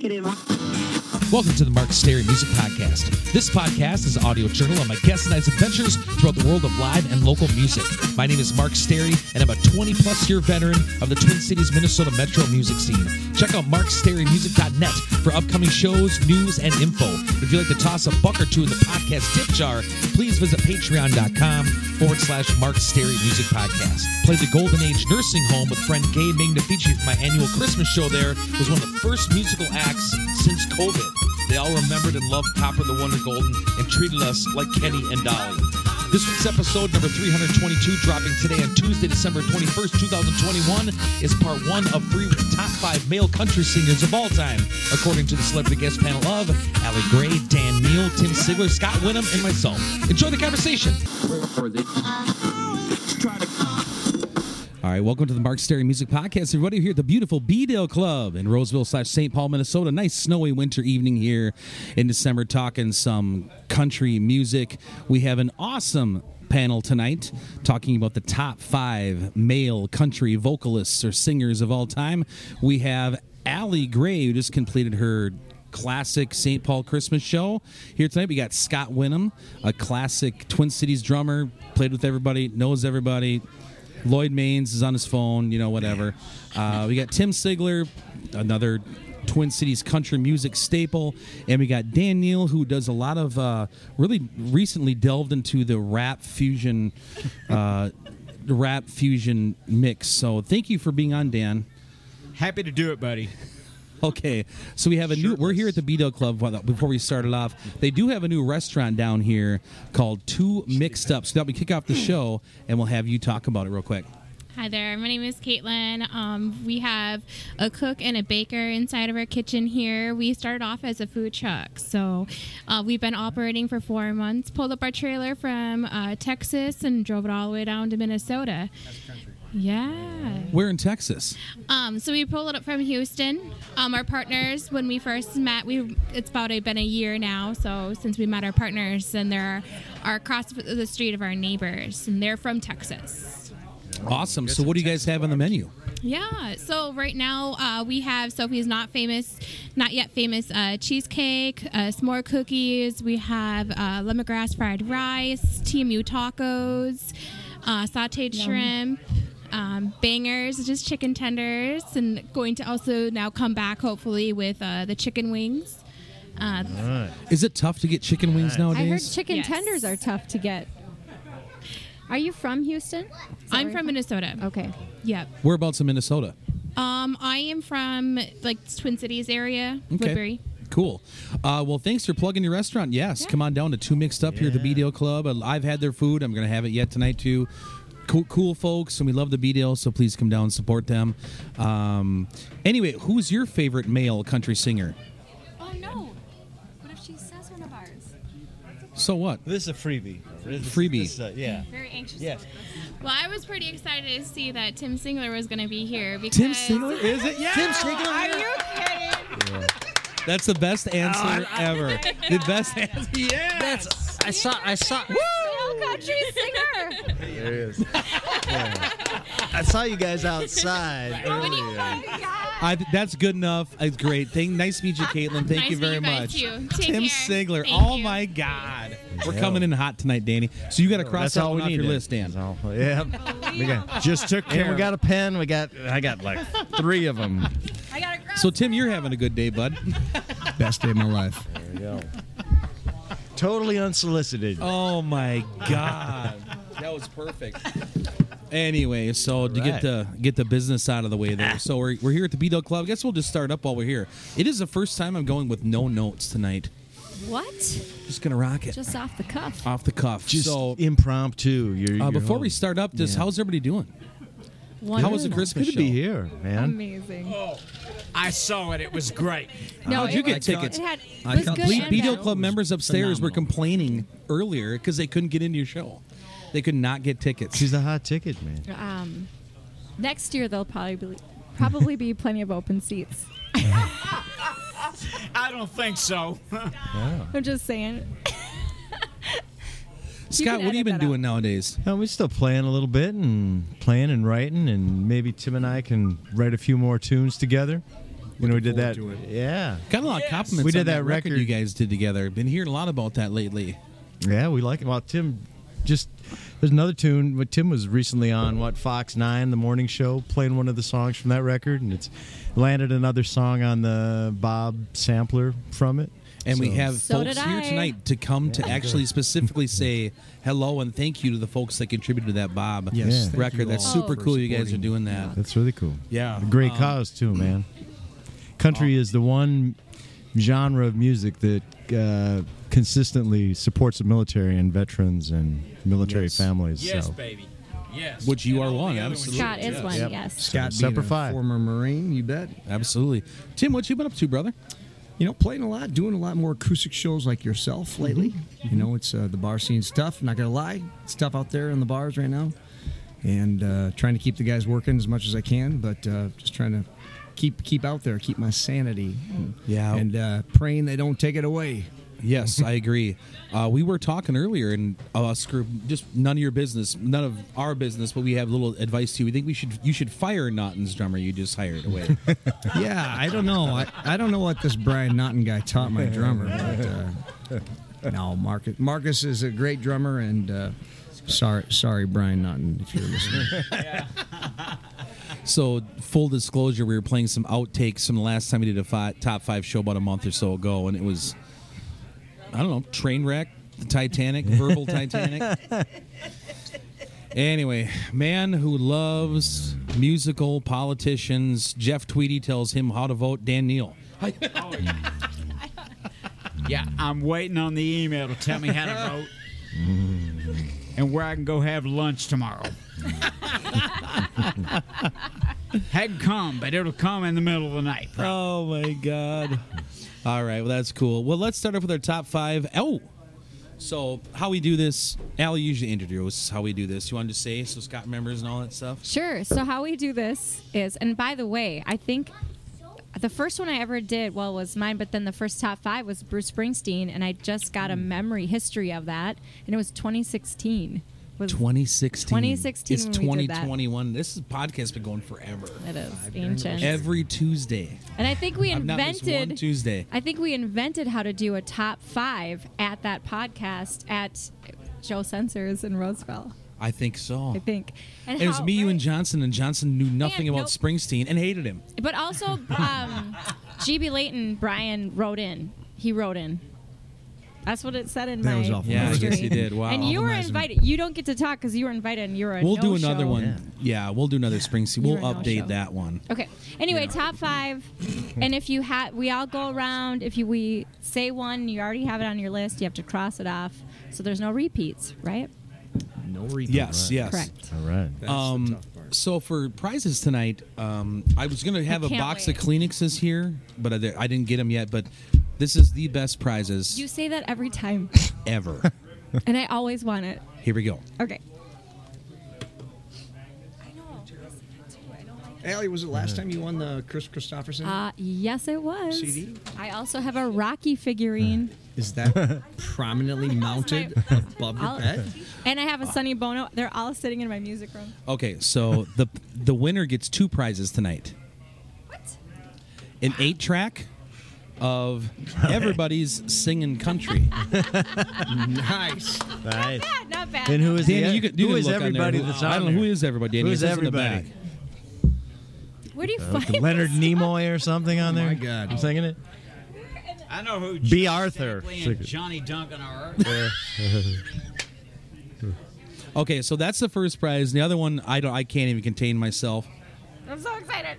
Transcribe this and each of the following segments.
To Welcome to the Mark Stary Music Podcast. This podcast is an audio journal on my guest I's adventures throughout the world of live and local music. My name is Mark Stary, and I'm a 20 plus year veteran of the Twin Cities, Minnesota metro music scene. Check out markstarymusic.net for upcoming shows, news, and info. If you'd like to toss a buck or two in the podcast tip jar, please visit patreon.com forward slash Mark Stary Music Podcast. Played the Golden Age Nursing Home with friend Gabe Magnifici for my annual Christmas show there. Was one of the first musical acts since COVID. They all remembered and loved Copper the Wonder Golden and treated us like Kenny and Dolly. This week's episode, number 322, dropping today on Tuesday, December 21st, 2021, is part one of three top five male country singers of all time, according to the celebrity guest panel of Allie Gray, Dan Neal, Tim Sigler, Scott Winham, and myself. Enjoy the conversation. All right, welcome to the Mark Stary Music Podcast. Everybody here at the beautiful B Dale Club in Roseville slash St. Paul, Minnesota. Nice snowy winter evening here in December, talking some country music. We have an awesome panel tonight talking about the top five male country vocalists or singers of all time. We have Allie Gray, who just completed her classic St. Paul Christmas show. Here tonight, we got Scott Winham, a classic Twin Cities drummer, played with everybody, knows everybody. Lloyd Maines is on his phone, you know, whatever. Uh, we got Tim Sigler, another Twin Cities country music staple, and we got Dan Neal, who does a lot of uh, really recently delved into the rap fusion, uh, the rap fusion mix. So thank you for being on, Dan. Happy to do it, buddy. Okay, so we have a new. We're here at the B Dale Club. Before we started off, they do have a new restaurant down here called Two Mixed Up. So that we kick off the show, and we'll have you talk about it real quick. Hi there, my name is Caitlin. Um, we have a cook and a baker inside of our kitchen here. We started off as a food truck, so uh, we've been operating for four months. Pulled up our trailer from uh, Texas and drove it all the way down to Minnesota. Yeah. We're in Texas. Um, so we pulled it up from Houston. Um, our partners, when we first met, we it's about a, been a year now. So since we met our partners, and they're are across the street of our neighbors, and they're from Texas. Awesome. So what do you guys have on the menu? Yeah. So right now uh, we have Sophie's not famous, not yet famous uh, cheesecake, uh, s'more cookies. We have uh, lemongrass fried rice, TMU tacos, uh, sautéed shrimp. Um, bangers, just chicken tenders, and going to also now come back hopefully with uh, the chicken wings. Uh, Is it tough to get chicken wings nowadays? I heard nowadays? chicken Yes. tenders are tough to get. Are you from Houston? I'm where from Minnesota. Okay. Yep. Whereabouts in Minnesota? Um, I am from like Twin Cities area, Woodbury. Cool. Uh, well, thanks for plugging your restaurant. Yes, come on down to Two Mixed Up here at the B Dale Club. Uh, I've had their food. I'm going to have it yet tonight too. Cool, cool folks, and we love the B Dale, so please come down and support them. Um, anyway, who's your favorite male country singer? Oh no! What if she says one of ours? So what? This is a freebie. This is- Freebie. this is a- yeah. Very anxious. Yes. Well, I was pretty excited to see that Tim Singler was going to be here because Tim Singler? Is it? Yeah. Tim Singler. Are you kidding? That's the best answer ever. The best answer. Yeah. That's I saw I saw Male country singer. There he is. Yeah. I saw you guys outside earlier. Oh I, that's good enough. It's great. Thank, nice to meet you, Caitlin. Thank Nice you very meet you guys, much. too. Take Tim care. Sigler. Thank oh you. my God, we're Yeah. coming in hot tonight, Danny. So you got to cross That's that one off your needed. list, Dan. That's all- Yeah. We got, just took care. and we got a pen. We got. I got like three of them. I got to grab So Tim, you're having a good day, bud. best day of my life. There we go. Totally unsolicited. Oh my God, that was perfect. Anyway, so to get Right. the get the business out of the way there, so we're, we're here at the B Dog Club. I guess we'll just start up while we're here. It is the first time I'm going with no notes tonight. What? Just gonna rock it Just off the cuff. off the cuff. Just so impromptu. You're, uh, you're before we start up, this Yeah. how's everybody doing? Wonderful. How was the Christmas Good to show? be here, man. Amazing. I saw it. It was great. No, How'd you it get was- tickets? It had I it was got good Ble- and B Dale bad. Club members upstairs were phenomenal. complaining earlier because they couldn't get into your show. They could not get tickets. She's a hot ticket, man. Um, next year there'll probably be, probably be plenty of open seats. I don't think so. I'm just saying. Scott, what have you been that out. doing nowadays? Uh, we're still playing a little bit and playing and writing, and maybe Tim and I can write a few more tunes together. You know, we did that. forward to it. Yeah, Got a lot of compliments. We did on that record, record. you guys did together. Been hearing a lot about that lately. yeah, we like it. Well, Tim just there's another tune. But Tim was recently on what Fox Nine, the morning show, playing one of the songs from that record, and it's landed another song on the Bob sampler from it. And we have So folks here tonight to come to actually specifically say hello and thank you to the folks that contributed to that Bob Yes, Yeah. record. That's super for cool. You guys are doing that. That's really cool. Yeah. Great Um, cause too, man. Country is the one genre of music that uh, consistently supports the military and veterans and military Yes. families. Yes, so. baby. Yes. Which you And are one, the other ones. absolutely. Scott is one, Yep. yes. Scott Semper being a Fi. former Marine, you bet. Absolutely. Tim, what you been up to, brother? You know, playing a lot, doing a lot more acoustic shows like yourself lately. You know, it's uh, the bar scene's tough. Not gonna lie, it's tough out there in the bars right now, and uh, trying to keep the guys working as much as I can, but uh, just trying to keep keep out there, keep my sanity. And, Yeah. and uh, praying they don't take it away. Yes, I agree. Uh, we were talking earlier, and uh, us group, just none of your business, none of our business, but we have a little advice to you. We think we should, you should fire Naughton's drummer you just hired away. Yeah, I don't know. I, I don't know what this Brian Naughton guy taught my drummer, but uh, no, Marcus Marcus is a great drummer, and uh, sorry, sorry, Brian Naughton, if you're listening. so, full disclosure, we were playing some outtakes from the last time we did a fi- top five show about a month or so ago, and it was, I don't know, train wreck, the Titanic, verbal Titanic. Anyway, man who loves musical politicians, Jeff Tweedy tells him how to vote Dan Neal. Yeah, I'm waiting on the email to tell me how to vote and where I can go have lunch tomorrow. Hadn't come, but it'll come in the middle of the night. Oh my god. All right, well that's cool. Well, let's start off with our top five. Oh, so how we do this? Allie usually introduces how we do this. You wanted to say so Scott remembers and all that stuff. Sure. So how we do this is, and by the way, I think the first one I ever did, well, was mine, but then the first top five was Bruce Springsteen, and I just got a hmm. memory history of that, and it was 2016. Was 2016. 2016 It's when we did that. 2021. This is podcast been going forever. It is ancient. Every Tuesday. and I think we I've not missed one invented. Tuesday. I think we invented how to do a top five at that podcast at Joe Senser's in Roseville. I think so. I think. And It was how- me, you, and. Johnson, and Johnson knew nothing about nope. Springsteen and hated him. But also, um, GB Layton, Brian wrote in. He wrote in. That's what it said in That my was awful. Yeah, I history. guess he did. Wow. And you were Compromising. invited. You don't get to talk because you were invited and you were a We'll do no-show. another one. Yeah. we'll do another Springsteen. We'll You're a update no-show. that one. Okay. Anyway, top five, and if you had, we all go around. If you we say one, you already have it on your list. You have to cross it off, so there's no repeats, right? No repeat. Yes, yes. Correct. All right. That's Um, the tough part. so for prizes tonight, um, I was gonna have a can't box wait. of Kleenexes here, but I, I didn't get them yet. But this is the best prizes You say that every time, ever. and I always want it. Here we go. Okay. I know. Allie, was it last time you won the Kris Kristofferson? Uh, yes, it was. CD? I also have a Rocky figurine, Is that prominently mounted above your I'll- bed? and I have a Sonny Bono. They're all sitting in my music room. Okay, so the the winner gets two prizes tonight. What? An eight track of everybody's singing country. Nice. Nice. Ah, not bad. And who is Danny, the, you can, you who can is look on there. everybody Who- that's I don't know who there? is everybody. Danny. Who It is says in the everybody? back. Where do you Uh, find Leonard this? Nimoy or something on there? my God. I'm singing it. I know who B. Johnny Arthur. And Johnny Duncan are. Okay, so that's the first prize. The other one, I don't. I can't even contain myself. I'm so excited.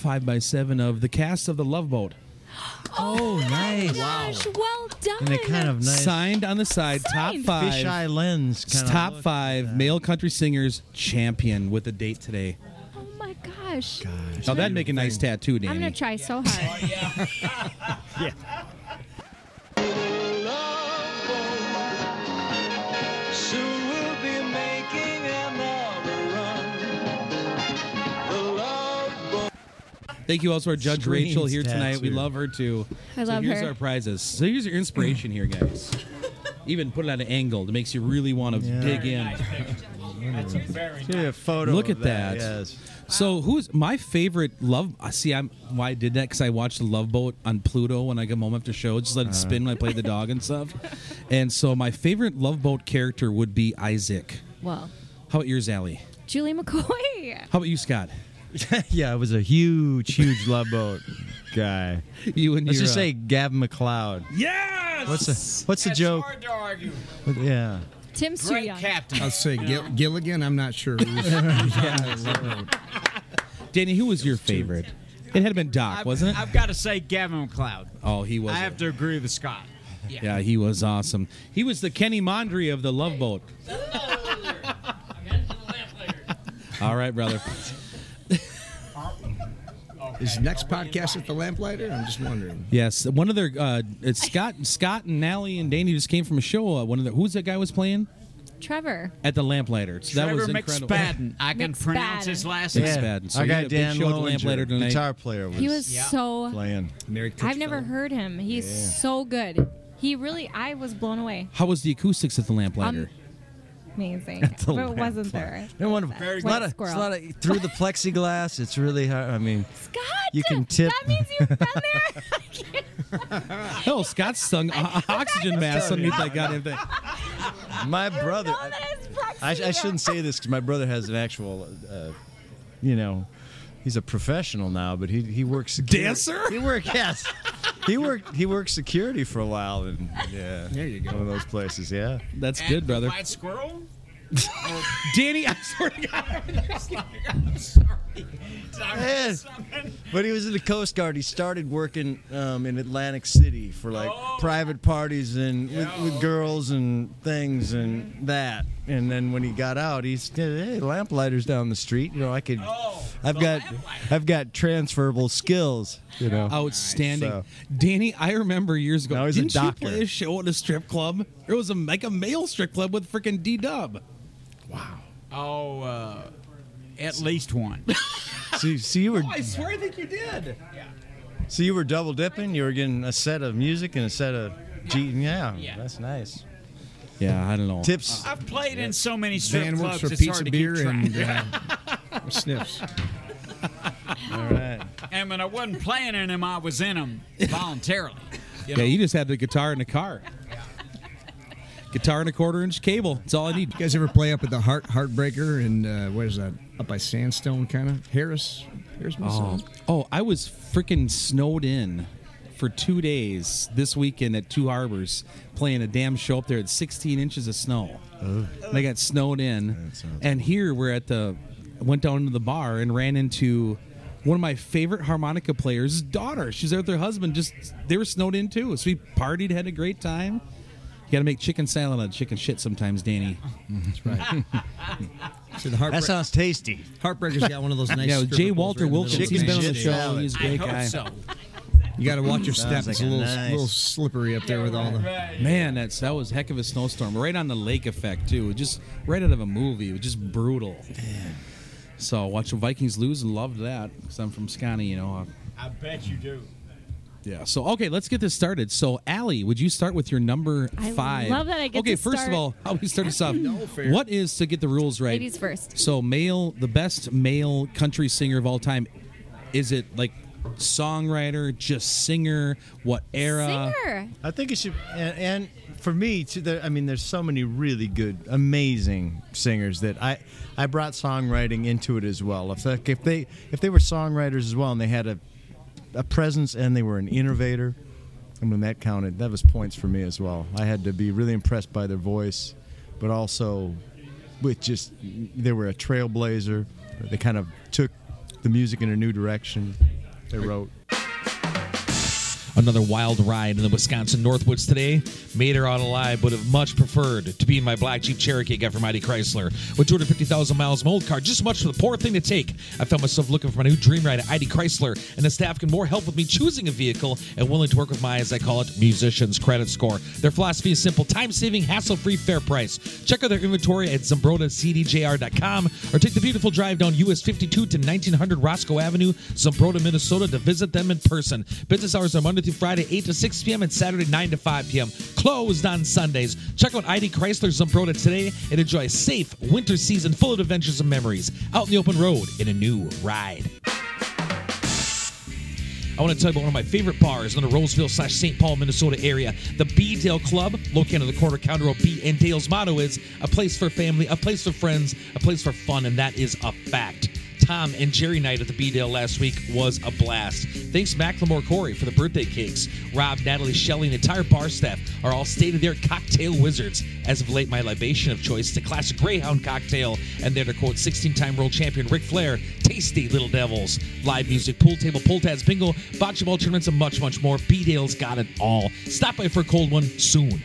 Five by seven of the cast of the Love Boat, Oh, oh nice. Gosh, well done. And they kind of nice signed on the side, top Signed. five, fisheye lens kind of top five male country singers champion with a date today. Oh my gosh. Gosh. Now that'd make a nice tattoo, Danny. I'm gonna try so hard. Soon Thank you also to our Judge Screams Rachel here tonight. We tattoo. love her too. I so love here's her. our prizes. So here's your inspiration here, guys. even put it at an angle that makes you really want to Yeah. dig in. That's a very See a photo. Look of at that. Yes. So who's my favorite love? I See, I'm why I did that because I watched the Love Boat on Pluto when I come home after show. Just let Uh-huh. it spin when I play the dog and stuff. And so my favorite Love Boat character would be Isaac. Well, How about yours, Allie? Julie McCoy. How about you, Scott? yeah, it was a huge, huge love boat guy. You and Let's your, just uh, say Gavin MacLeod. yes. What's the What's the That's joke? hard to argue. Yeah. Tim's too Great young. captain. I'll say Gil- Gilligan. I'm not sure. Who's- Danny? Who was your favorite? It had been Doc, I've, wasn't it? I've got to say Gavin MacLeod. oh, he was. I have to agree with Scott. Yeah, he was awesome. He was the Kenny Mondry of the Love Boat. All right, brother. Is next podcast at the Lamplighter? I'm just wondering. Yes, one of their uh, it's Scott, Scott and Nally and Danny just came from a show. Uh, one of the who's that guy was playing Trevor. at the Lamplighter. So that Trevor was incredible. McSpadden. I can McSpadden. pronounce his last Yeah. name. McSpadden. So Our you guy had a Dan show at the Lamplighter tonight. guitar player, was, He was Yeah. so. playing. Mary I've never heard him. He's so good. He really. I was blown away. How was the acoustics at the Lamplighter? Um, Amazing. the but it wasn't Lamplighter. there. No one, Very a lot of, Squirrel. a lot of through the plexiglass. It's really hard. I mean, Scott. You can tip- That means you've been there. Hell, Scott sung o- oxygen mask underneath that goddamn thing. my brother. I, I, I shouldn't say this because my brother has an actual, uh, you know, he's a professional now, but he he works security. Dancer? He worked yes. He worked he worked security for a while and yeah. There you go. One of those places, yeah. That's And good, brother. White squirrel. Danny, I swear to God. I'm sorry. Did I Yeah. miss something? But he was in the Coast Guard. He started working um, in Atlantic City for like Oh. private parties and with, with girls and things and that. And then when he got out, he said, "Hey, lamplighters down the street. You know, I could. Oh, I've got, lamplighter. I've got transferable skills. You know. Outstanding, So- Danny. I remember years ago. Now he's a didn't doctor. you play a show at a strip club? It was a like a male strip club with freaking D Dub. Wow. Oh, uh, at least one. See, see, you were, I swear, I think you did. see, you were double dipping. You were getting a set of music and a set of G. Yeah, Yeah. that's nice. Yeah, I don't know. Tips. I've played in so many strip Van works clubs. for it's pizza hard to beer keep track. and uh, sniffs. All right. And when I wasn't playing in them, I was in them voluntarily. You Yeah, you just had the guitar in the car. Guitar and a quarter inch cable. That's all I need. You guys ever play up at the Heart Heartbreaker and uh, what is that? Up by Sandstone, kind of Harris. Harris, Oh, Minnesota? oh, I was freaking snowed in for two days this weekend at Two Harbors playing a damn show up there at 16 inches of snow. And I got snowed in. And here we're at the, went down to the bar and ran into one of my favorite harmonica players' daughter. She's there with her husband. Just they were snowed in too. So we partied, had a great time. You got to make chicken salad out of chicken shit sometimes, Danny. That's right. See, That sounds tasty. Heartbreaker's got one of those nice. yeah, Jay Walter right in the Wilkins. He's been on the show. salad. He's a I great hope guy. so. You got to watch your Sounds steps. like it's a a little, nice- little slippery up there with all the. Man, that's that was a heck of a snowstorm. Right on the lake effect too. Just right out of a movie. It was just brutal. So watch the Vikings lose and loved that because I'm from Scotty, you know. Uh, I bet you do. Yeah. So okay, let's get this started. So Allie, would you start with your number I five? love that I get Okay, to first start. of all, how we start this off? fair. What is to get the rules right? Ladies first. So male, the best male country singer of all time. Is it like songwriter, just singer? What era? Singer. I think it should, and, and for me, too, there, I mean, there's so many really good, amazing singers that I, I brought songwriting into it as well. If like, if they if they were songwriters as well and they had a, a presence and they were an innovator, I mean that counted. That was points for me as well. I had to be really impressed by their voice, but also with just they were a trailblazer. They kind of took the music in a new direction. They wrote. Another wild ride in the Wisconsin Northwoods today. Made her out alive, would have much preferred to be in my black Jeep Cherokee I got from Mighty Chrysler. With 250,000 miles, my old car, just much for the poor thing to take. I found myself looking for my new dream ride at ID Chrysler, and the staff can more help with me choosing a vehicle and willing to work with my, as I call it, musician's credit score. Their philosophy is simple time saving, hassle free, fair price. Check out their inventory at ZumbrotaCDJR.com or take the beautiful drive down US 52 to 1900 Roscoe Avenue, Zumbrota, Minnesota to visit them in person. Business hours are Monday through through Friday, 8 to 6 p.m., and Saturday, 9 to 5 p.m. Closed on Sundays. Check out ID Chrysler Zumbrota today and enjoy a safe winter season full of adventures and memories out in the open road in a new ride. I want to tell you about one of my favorite bars in the Roseville slash St. Paul, Minnesota area, the B Dale Club, located on the corner counter of B and Dale's motto is a place for family, a place for friends, a place for fun, and that is a fact. Tom and Jerry night at the B Dale last week was a blast. Thanks Macklemore Corey for the birthday cakes. Rob, Natalie, Shelley, and entire bar staff are all state of the art cocktail wizards. As of late, my libation of choice is the classic Greyhound cocktail, and there to quote 16 time world champion Ric Flair, tasty little devils. Live music, pool table, pull tabs, bingo, bocce ball tournaments, and much, much more. B Dale's got it all. Stop by for a cold one soon.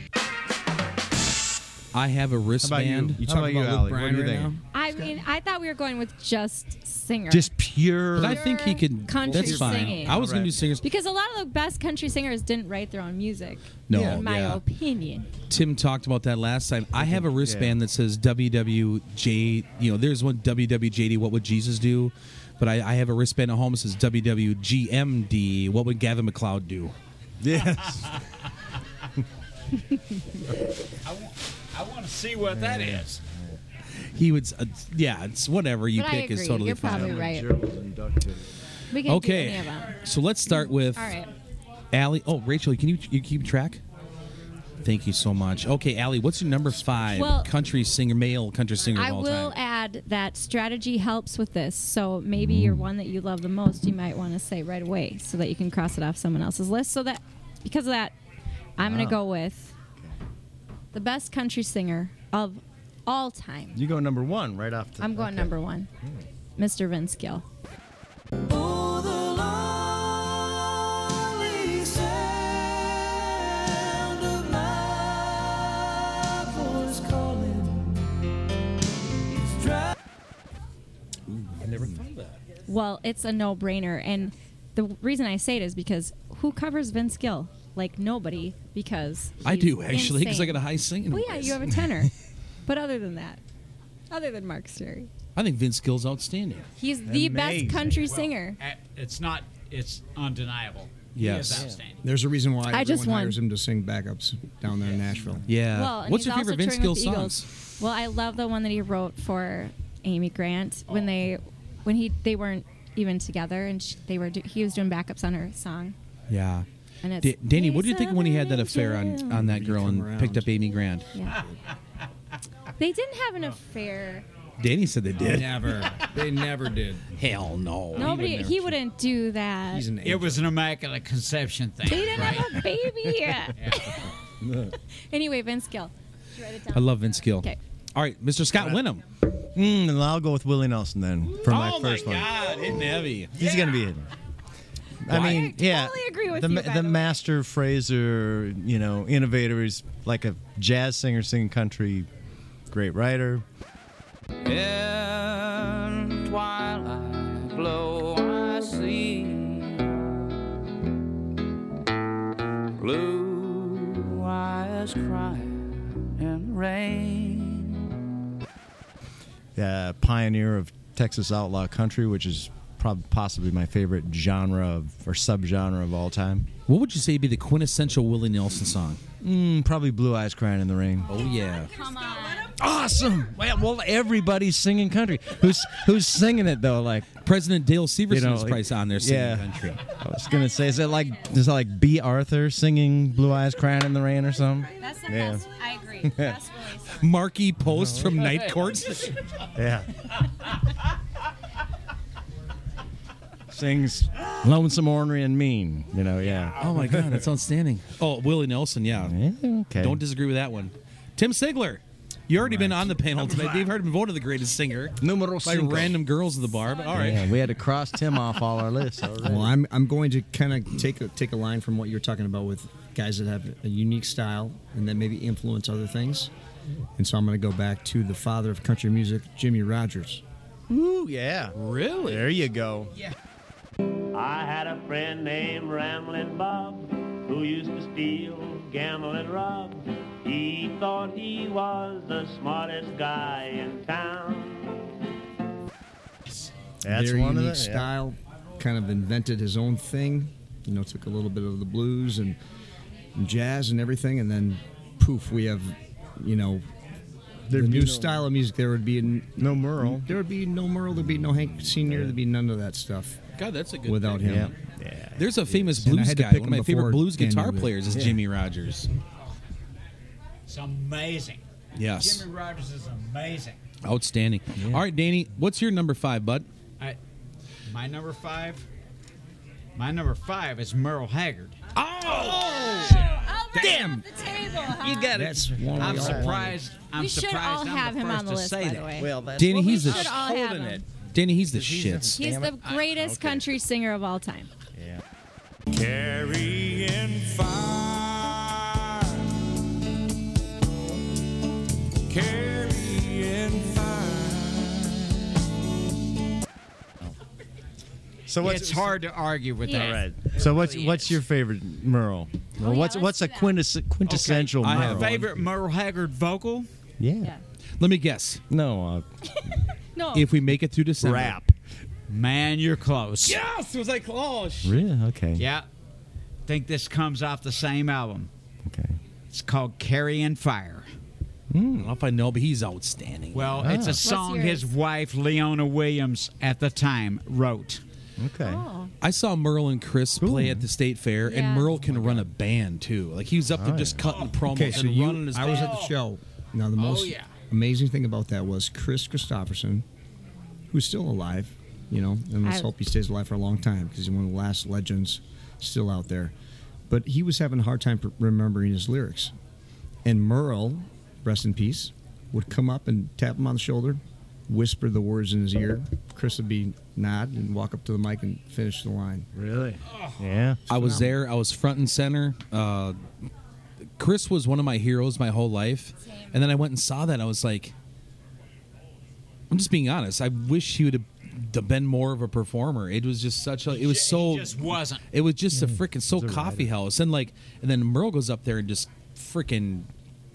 I have a How about you? wristband. You How talking about you, about Luke Allie? What Bryan do you right think? now? I mean, I thought we were going with just singer. Just pure. But I think he could. Country that's fine. singing. I was gonna do singers. because a lot of the best country singers didn't write their own music. No, in my yeah. opinion. Tim talked about that last time. I have a wristband that says WWJ. You know, there's one WWJD. What would Jesus do? But I, I have a wristband at home that says WWGMD. What would Gavin MacLeod do? Yes. I want to see what that is. He would. Uh, yeah, it's whatever you But I pick is agree. totally You're fine. probably right. We can do any Okay, of them. so let's start with All right. Allie. Oh, Rachel, can you you keep track? Thank you so much. Okay, Allie, what's your number five Well, country singer, male country singer I of all will time? add that strategy helps with this. So maybe your one that you love the most, you might want to say right away so that you can cross it off someone else's list. So that because of that, I'm going to go with the best country singer of all time. You go number one right off the. I'm going okay. number one, hmm. Mr. Vince Gill. Oh, the lonely sound of my voice calling. It's dry. I never thought that. Well, it's a no-brainer, and the reason I say it is because who covers Vince Gill? Like nobody, because I do actually because I got a high singing Well, yeah, voice. you have a tenor. but other than that, other than Mark Stary, I think Vince Gill's outstanding. he's the Amazing. best country singer. Uh, It's not. It's undeniable. Yes. He is outstanding. There's a reason why I just everyone won. hires him to sing backups down there in Nashville. Yeah. Well, What's your favorite Vince Gill with songs? Well, I love the one that he wrote for Amy Grant when they when he they weren't even together and sh they were do, he was doing backups on her song. Yeah. And it's Da- Danny, what do you think when he had that affair on, on that girl come and picked up Amy Grant? Yeah. they didn't have an affair. Danny said they did. Never. they never did. Hell no. Nobody, would he wouldn't do that. He's an It was an immaculate conception thing. They didn't right? have a baby yet. anyway, Vince Gill. Did you write it down? I love Vince Gill. Okay. All right, Mr. Scott Winham. Mm, and I'll go with Willie Nelson then for my oh first my one. Oh my God, hitting heavy. He's gonna be it. I mean, yeah, totally agree with the, you, the the way. master Fraser, you know, innovator is like a jazz singer singing country, great writer. In twilight glow, I see blue eyes crying in the rain. uh, pioneer of Texas outlaw country, which is prob- possibly my favorite genre of, or subgenre of all time. What would you say be the quintessential Willie Nelson song? Mm, probably Blue Eyes Crying in the Rain. Oh yeah. Come on. Awesome. Well, well, everybody's singing country. Who's who's singing it though? Like, President Dale Severson You know, is like- probably on there singing yeah. country. I was gonna say, is it like is it like Bea Arthur singing Blue Eyes Crying in the Rain or something? That's the Yeah. best. I agree. That's Willie's. Markie Post from Night Courts. Yeah. Sings lonesome, ornery, and mean. You know, yeah. oh my God, that's outstanding. Oh, Willie Nelson, yeah. Yeah, okay. Don't disagree with that one. Tim Sigler. You already been on the panel tonight. You've already been voted the greatest singer Numero by cinco. random girls at the bar. But all right. Yeah, we had to cross Tim off all our lists. already. Well, I'm I'm going to kind of take a, take a line from what you're talking about with guys that have a unique style and that maybe influence other things. And so I'm going to go back to the father of country music, Jimmie Rodgers. Ooh, yeah. Really? There you go. I had a friend named Ramblin' Bob who used to steal, gamble, and rob. He thought he was the smartest guy in town. That's Very one unique of the, yeah. style. Kind of invented his own thing. You know, took a little bit of the blues and, and jazz and everything, and then poof, we have, you know, There'd the new no- style of music. There would be n- No Merle. There would be no Merle. There'd be no Hank Senior. There'd be none of that stuff God, that's a good. without pick. him. Yeah. There's a famous And blues had to guy. One of my favorite blues guitar Wood. players is Yeah. Jimmy Rogers. It's amazing. Yes, Jimmy Rogers is amazing. outstanding. All right, Danny, what's your number five, bud? I, my number five. My number five is Merle Haggard. Oh! Damn! The table, huh? You got That's one I'm we all wanted. surprised. I'm we should surprised all I'm have him on the list, say by the way. Well, Danny, Well, he's the should holding it. Danny. He's the He's shits. He's the it. greatest Okay. country singer of all time. Yeah. Carrying fire. Carrying fire. So what's it's hard to argue with Yeah. that. All right. So what's really what's is. your favorite Merle? Well, yeah, what's what's a that. quintess- quintessential I Merle? have Favorite Merle Haggard vocal? Yeah. Yeah. Let me guess. No. Uh, No. If we make it through December, rap. Man, you're close. Yes, it was like oh sh- Really? Okay. Yeah. Think this comes off the same album. Okay. It's called Carrying Fire. I don't know if I know, but he's outstanding. Well, Ah. it's a song yours? his wife Leona Williams at the time wrote. Okay. Oh. I saw Merle and Kris play at the state fair, Yeah. and Merle can run a band too. Like he was up there Oh, just yeah. cutting promos Okay, so and you, running his I band. was at the show. Now the most yeah. Amazing thing about that was Kris Kristofferson, who's still alive, you know, and let's I- hope he stays alive for a long time because he's one of the last legends still out there. But he was having a hard time pr- remembering his lyrics, and Merle, rest in peace, would come up and tap him on the shoulder, whisper the words in his ear. Kris would be nod and walk up to the mic and finish the line. Really? Yeah. I was there. I was front and center. Uh, Kris was one of my heroes my whole life, and then I went and saw that. I was like, I'm just being honest. I wish he would have been more of a performer. It was just such a. It was so. He just wasn't. It was just a mm. freaking so coffee house, and like, and then Merle goes up there and just freaking.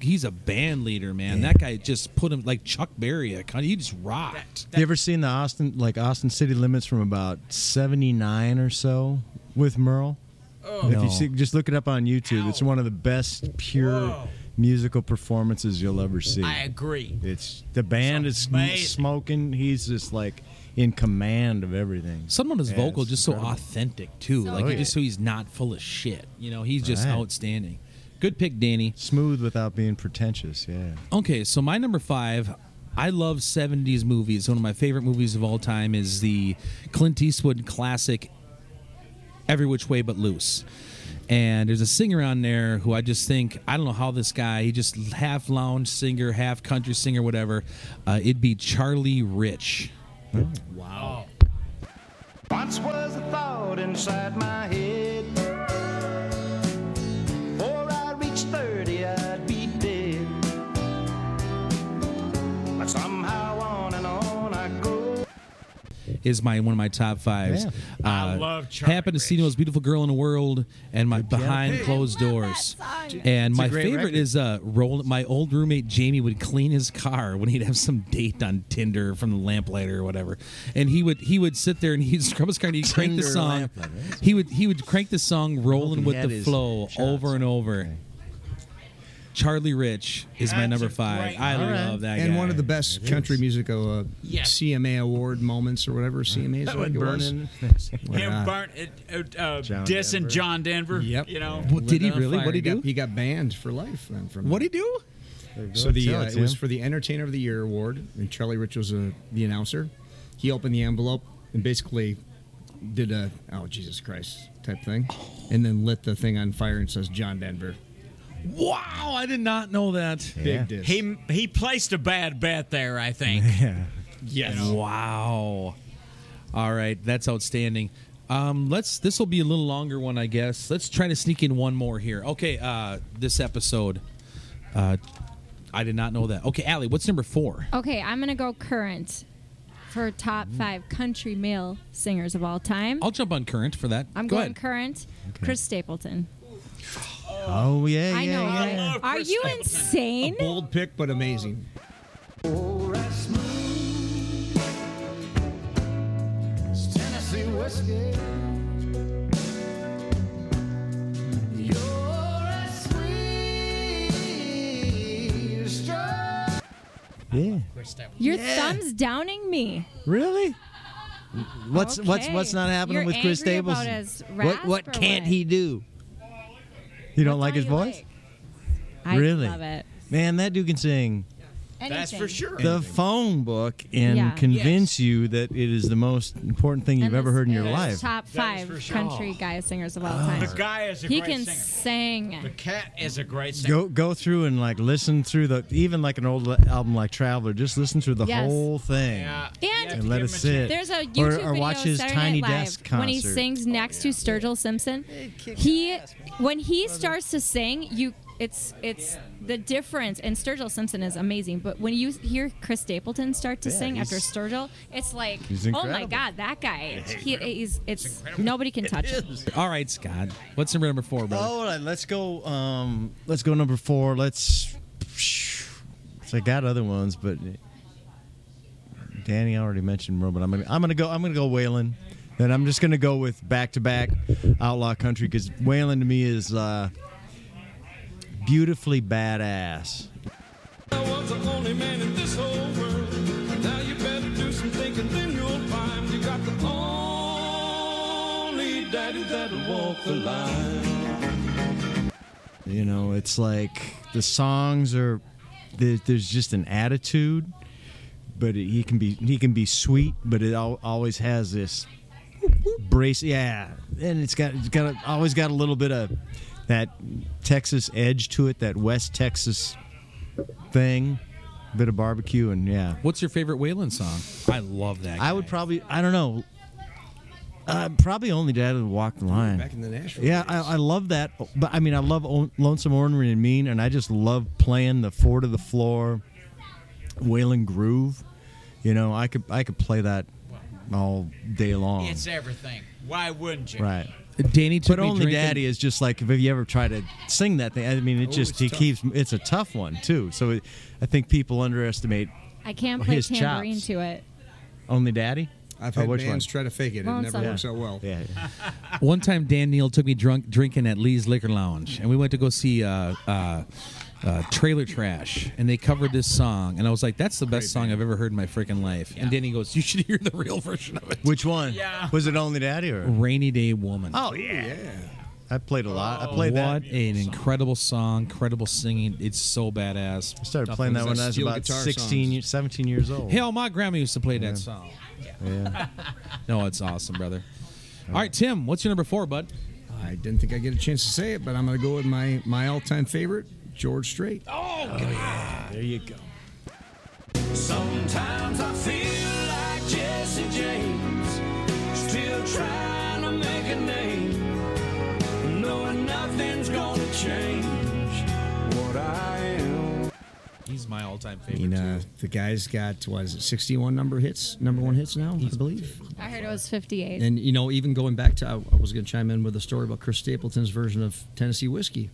He's a band leader, man. That guy just put him like Chuck Berry. Kind of, he just rocked. you ever seen the Austin like Austin City Limits from about seventy nine or so with Merle? Oh. If No. you see, just look it up on YouTube. It's one of the best pure Whoa. musical performances you'll ever see. I agree. It's the band is amazing. smoking. He's just like in command of everything. Some of his Yeah, vocal it's just so authentic too. So like oh, good. just so he's not full of shit. You know, he's just Right. outstanding. Good pick, Danny. Smooth without being pretentious. Yeah. Okay, so my number five. I love 70s movies. One of my favorite movies of all time is the Clint Eastwood classic Every Which Way But Loose. And there's a singer on there who I just think, I don't know how this guy, he just half lounge singer, half country singer, whatever. Uh, it'd be Charlie Rich. Wow. Once was a thought inside my head. Is my one of my top fives. Yeah. I Uh, love Charlie Happened to see the most beautiful girl in the world, and my behind pick. closed I love doors. that song. And my great favorite record. is uh, roll. My old roommate Jamie would clean his car when he'd have some date on Tinder from the lamplighter or whatever, and he would he would sit there and he'd scrub his car and he'd crank the song. He would he would crank the song "Rolling with the Flow" shots. over and over. Charlie Rich is my That's number a five. great I one. love that and guy. one of the best country music uh, Yes. CMA award moments or whatever CMA is That like would burn was. in. Why Him not? burnt it, it, uh, John dissing Denver. John Denver. Yep. You know. Well, did he Lit on really? fire. What did he got- do? He got banned for life then from What'd that. he do? So the uh, it, it was for the Entertainer of the Year award, and Charlie Rich was uh, the announcer. He opened the envelope and basically did a oh Jesus Christ type thing, and then lit the thing on fire and says John Denver. Wow, I did not know that. Yeah. Big diss. He he placed a bad bet there. I think. Yeah. yes. Wow. All right, that's outstanding. Um, let's. This will be a little longer one, I guess. Let's try to sneak in one more here. Okay, uh, this episode. Uh, I did not know that. Okay, Allie, what's number four? Okay, I'm gonna go current for top five country male singers of all time. I'll jump on current for that. I'm Go going ahead. current. Chris Stapleton. Oh yeah, I yeah, know. yeah. Are you insane? Bold pick, but amazing. Yeah. Your thumb's downing me. Really? What's what's Okay. what's not happening You're with Chris angry about his what what can't what? he do? You don't like his voice? like? I really? love it. Man, that dude can sing That's for sure. the phone book and Yeah. convince you that it is the most important thing you've And ever heard in your life. Top five sure. country guy singers of all Oh. time. The guy is a he great can singer. sing. The cat is a great singer. Go go through and like listen through the even like an old album like Traveler. Just listen through the Yes. whole thing Yeah. And and let it sit. There's a or, YouTube or video watch of his Saturday Tiny Night Live Desk concert. when he sings oh, next to Sturgill Simpson. He when he starts to sing, you it's it's the difference. And Sturgill Simpson is amazing, but when you hear Chris Stapleton start to Yeah, sing after Sturgill, it's like, oh my god, that guy. He, he's it's nobody can touch him. All right, Scott. What's number number four, brother? Oh, let's go. Um, let's go number four. Let's. So I got other ones, but Danny already mentioned Robin. I'm gonna I'm gonna go I'm gonna go Waylon. Then I'm just gonna go with back to back outlaw country because Waylon to me is uh, world. Now you better do some thinking, then you'll find you got the only daddy that'll walk the line. You know, it's like the songs are there's just an attitude, but it, he can be he can be sweet, but it al- always has this brace. Yeah, and it's got it's got a, always got a little bit of that Texas edge to it, that West Texas thing, bit of barbecue, and yeah. What's your favorite Waylon song? I love that. I would probably I don't know. Uh, probably only Dad would walk the line. Back in the Nashville. Yeah. I, I love that. But I mean, I love O- Lonesome Ornery and Mean, and I just love playing the four to the floor, Waylon Groove. You know, I could I could play that all day long. It's everything. Why wouldn't you? right. Danny took But me only drinking. Daddy is just like if you ever try to sing that thing. I mean, it Oh, just it's he tough. keeps. It's a tough one too. So it, I think people underestimate I can't Well, play his tambourine chops. to it. only Daddy. I've Oh, had which bands one? try to fake it. It never some- works out well. Yeah. One time, Dan Neal took me drunk drinking at Lee's Liquor Lounge, and we went to go see uh, uh, uh, Trailer Trash, and they covered this song, and I was like, "That's the best song I've ever heard in my freaking life." And Danny goes, "You should hear the real version of it." Which one? Yeah. Was it only Daddy or? Rainy Day Woman. Oh yeah. yeah. I played a lot. I what played that. What an incredible song, incredible singing. It's so badass. I started playing that ones, when I was about guitar 16, songs. years, 17 years old. Hell, my grandma used to play that song. Yeah. No, it's awesome, brother. All right, Tim, what's your number four, bud? I didn't think I'd get a chance to say it, but I'm going to go with my, my all time favorite, George Strait. Oh there you go. Sometimes I feel like Jesse James, still trying to make a name, knowing nothing's gonna change what I am. He's my all-time favorite. I mean, uh, too. the guy's got, what is it, 61 number hits, number one hits now, I believe. I heard it was 58. And, you know, even going back to, I, I was going to chime in with a story about Chris Stapleton's version of Tennessee Whiskey.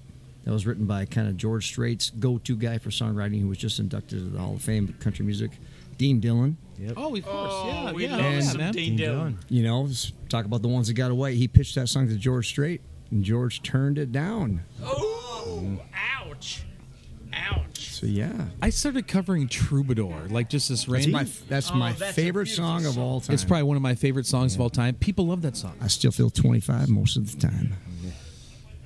That was written by kind of George Strait's go to guy for songwriting who was just inducted to the Hall of Fame of country music, Dean Dillon. Oh, of course, oh, yeah, we yeah, love yeah, some man. Dean Dillon. You know, talk about the ones that got away. He pitched that song to George Strait, and George turned it down. Oh, ouch. Ouch. So, yeah. I started covering Troubadour, like just this That's my, that's Oh, my that's favorite beautiful song of all time. It's probably one of my favorite songs of all time. People love that song. I still feel 25 most of the time.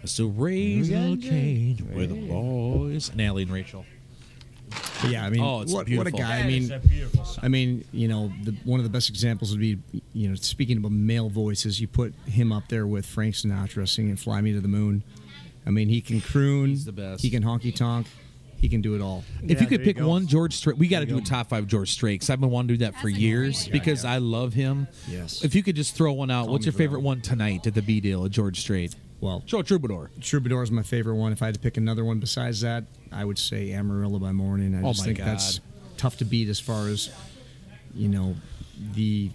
So raise a cage with the boys. And Allie and Rachel. But yeah, I mean, Oh, it's what, what a beautiful. guy. I That mean, a beautiful song. I mean, you know, the, one of the best examples would be, you know, speaking about male voices, you put him up there with Frank Sinatra singing "Fly Me to the Moon." I mean, he can croon. He's the best. He can honky tonk. He can do it all. If Yeah, you could there you pick go. one George Strait, we got to do a top five George Strait because I've been wanting to do that for years because I love him. Yes. If you could just throw one out, Call what's your favorite one tonight at the B Dale at George Strait? Well, Show Troubadour. Troubadour is my favorite one. If I had to pick another one besides that, I would say Amarillo by Morning. I Oh just my think God. that's tough to beat as far as, you know, the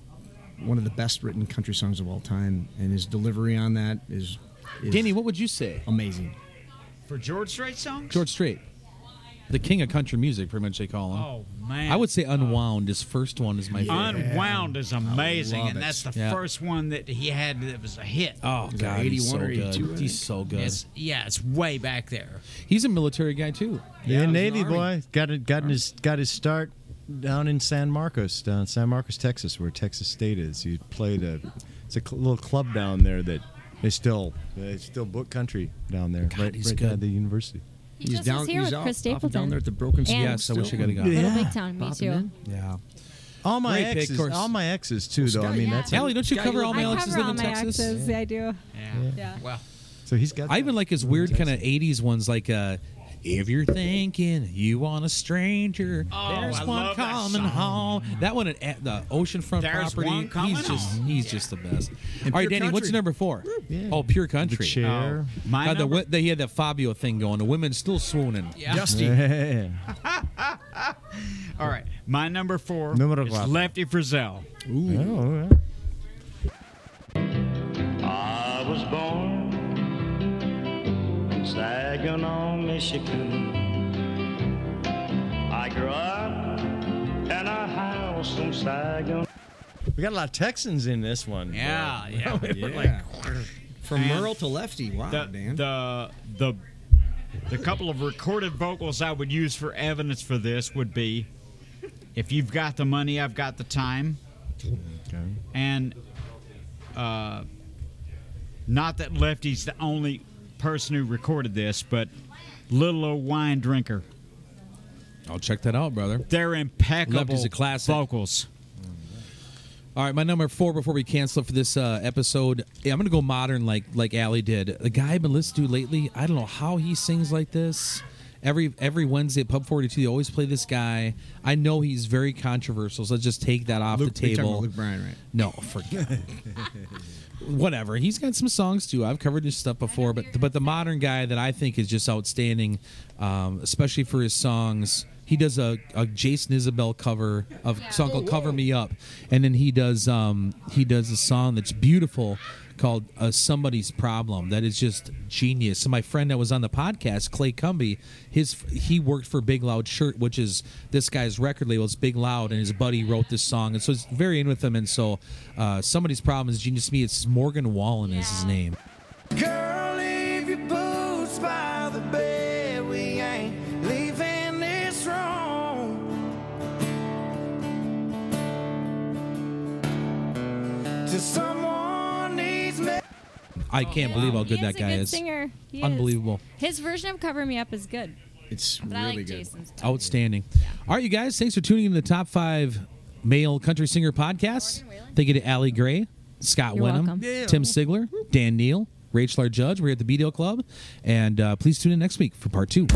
one of the best written country songs of all time, and his delivery on that is, is Danny, what would you say? amazing. For George Strait songs? George Strait. The king of country music, pretty much they call him. Oh, man. I would say Unwound. His first one is my favorite. Unwound is amazing, and it. that's the Yeah. first one that he had that was a hit. Oh it God, he's so 81 or 82, good. He's so good. It's, yeah, it's way back there. He's a military guy too. Yeah, was in Navy boy got it. Got his got his start down in San Marcos, down in San Marcos, Texas, where Texas State is. He played a it's a cl- little club down there that they still they still book country down there, right, he's right good. at the university. He just was here with Chris Stapleton. down there at the Broken And Skull Yes, I wish I could have gone. Little Yeah. Big Town, me Popping too. in. Yeah. All my Great exes, of course. all my exes too, though. I mean, that's Allie, don't you Guy cover you all my I exes cover live in Texas? exes. Yeah, I do. Yeah. Yeah. Well, so he's got. I even like his weird kind of '80s ones, like uh, "If you're thinking you want a stranger, Oh, there's I one love that coming home." That one at, at the oceanfront There's property. one coming he's just home. he's just the best. And all right, Danny, what's Country. your number four? Yeah. Oh, pure the country. chair. Oh. my God, the, number, the, he had that Fabio thing going. The women still swooning. Dusty. Yeah. all right, my number four Numero is cuatro. Lefty Frizzell. Oh, Saginaw, Michigan. I grew up in a house in Saginaw. We got a lot of Texans in this one. bro. Yeah, yeah, Yeah. From And Merle to Lefty. Wow, the, Dan. the the the couple of recorded vocals I would use for evidence for this would be if you've got the money, I've got the time. Okay. And uh, not that Lefty's the only person who recorded this, but Little Old Wine Drinker. I'll check that out, brother. They're impeccable Lefty's a classic. vocals. All right, my number four before we cancel for this uh, episode. Yeah, I'm gonna go modern like like Allie did. The guy I've been listening to lately, I don't know how he sings like this. Every every Wednesday at Pub 42, they always play this guy. I know he's very controversial, so let's just take that off Luke, the table. about Luke Bryan, right? No, forget. Whatever. He's got some songs too. I've covered his stuff before, but but the modern guy that I think is just outstanding, um, especially for his songs. He does a, a Jason Isbell cover of song called "Cover Me Up," and then he does um, he does a song that's beautiful called uh, "Somebody's Problem." That is just genius. So my friend that was on the podcast, Clay Cumby, his he worked for Big Loud Shirt, which is this guy's record label. It's Big Loud, and his buddy wrote this song, and so it's very in with him. And so, uh, "Somebody's Problem" is genius to me. It's Morgan Wallen is his name. Girl, I can't believe how good he that is guy good is. Singer. He is. Unbelievable. His version of "Cover Me Up" is good, It's but really I like good. Jason's. too. Outstanding. All right, you guys, thanks for tuning in to the top five male country singer podcasts. Thank you to Allie Gray, Scott You're Wenham, welcome. Tim Sigler, Dan Neal, Rachel R. Judge. We're here at the BDO Club. And uh, please tune in next week for part two.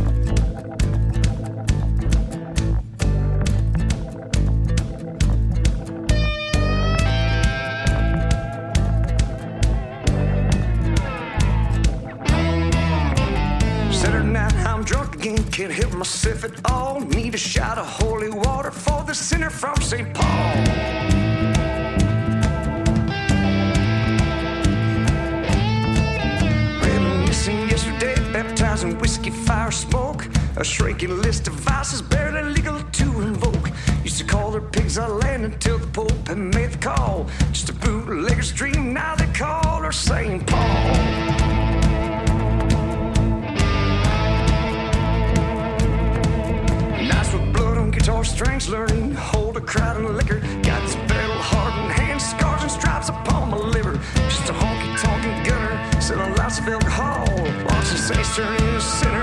Myself at all. Need a shot of holy water for the sinner from St. Paul. Reminiscing yesterday, baptized in whiskey, fire, smoke. A shrinking list of vices barely legal lots of alcohol. Watching saints turn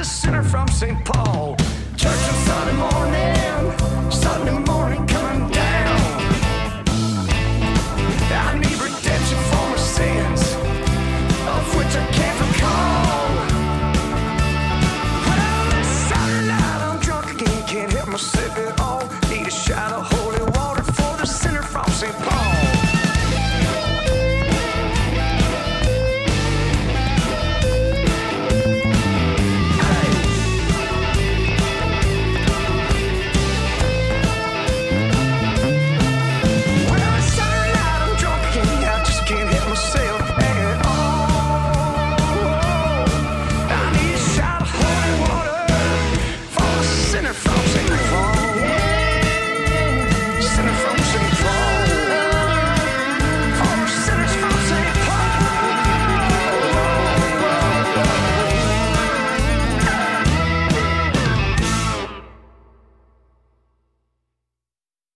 the sinner from St. Paul.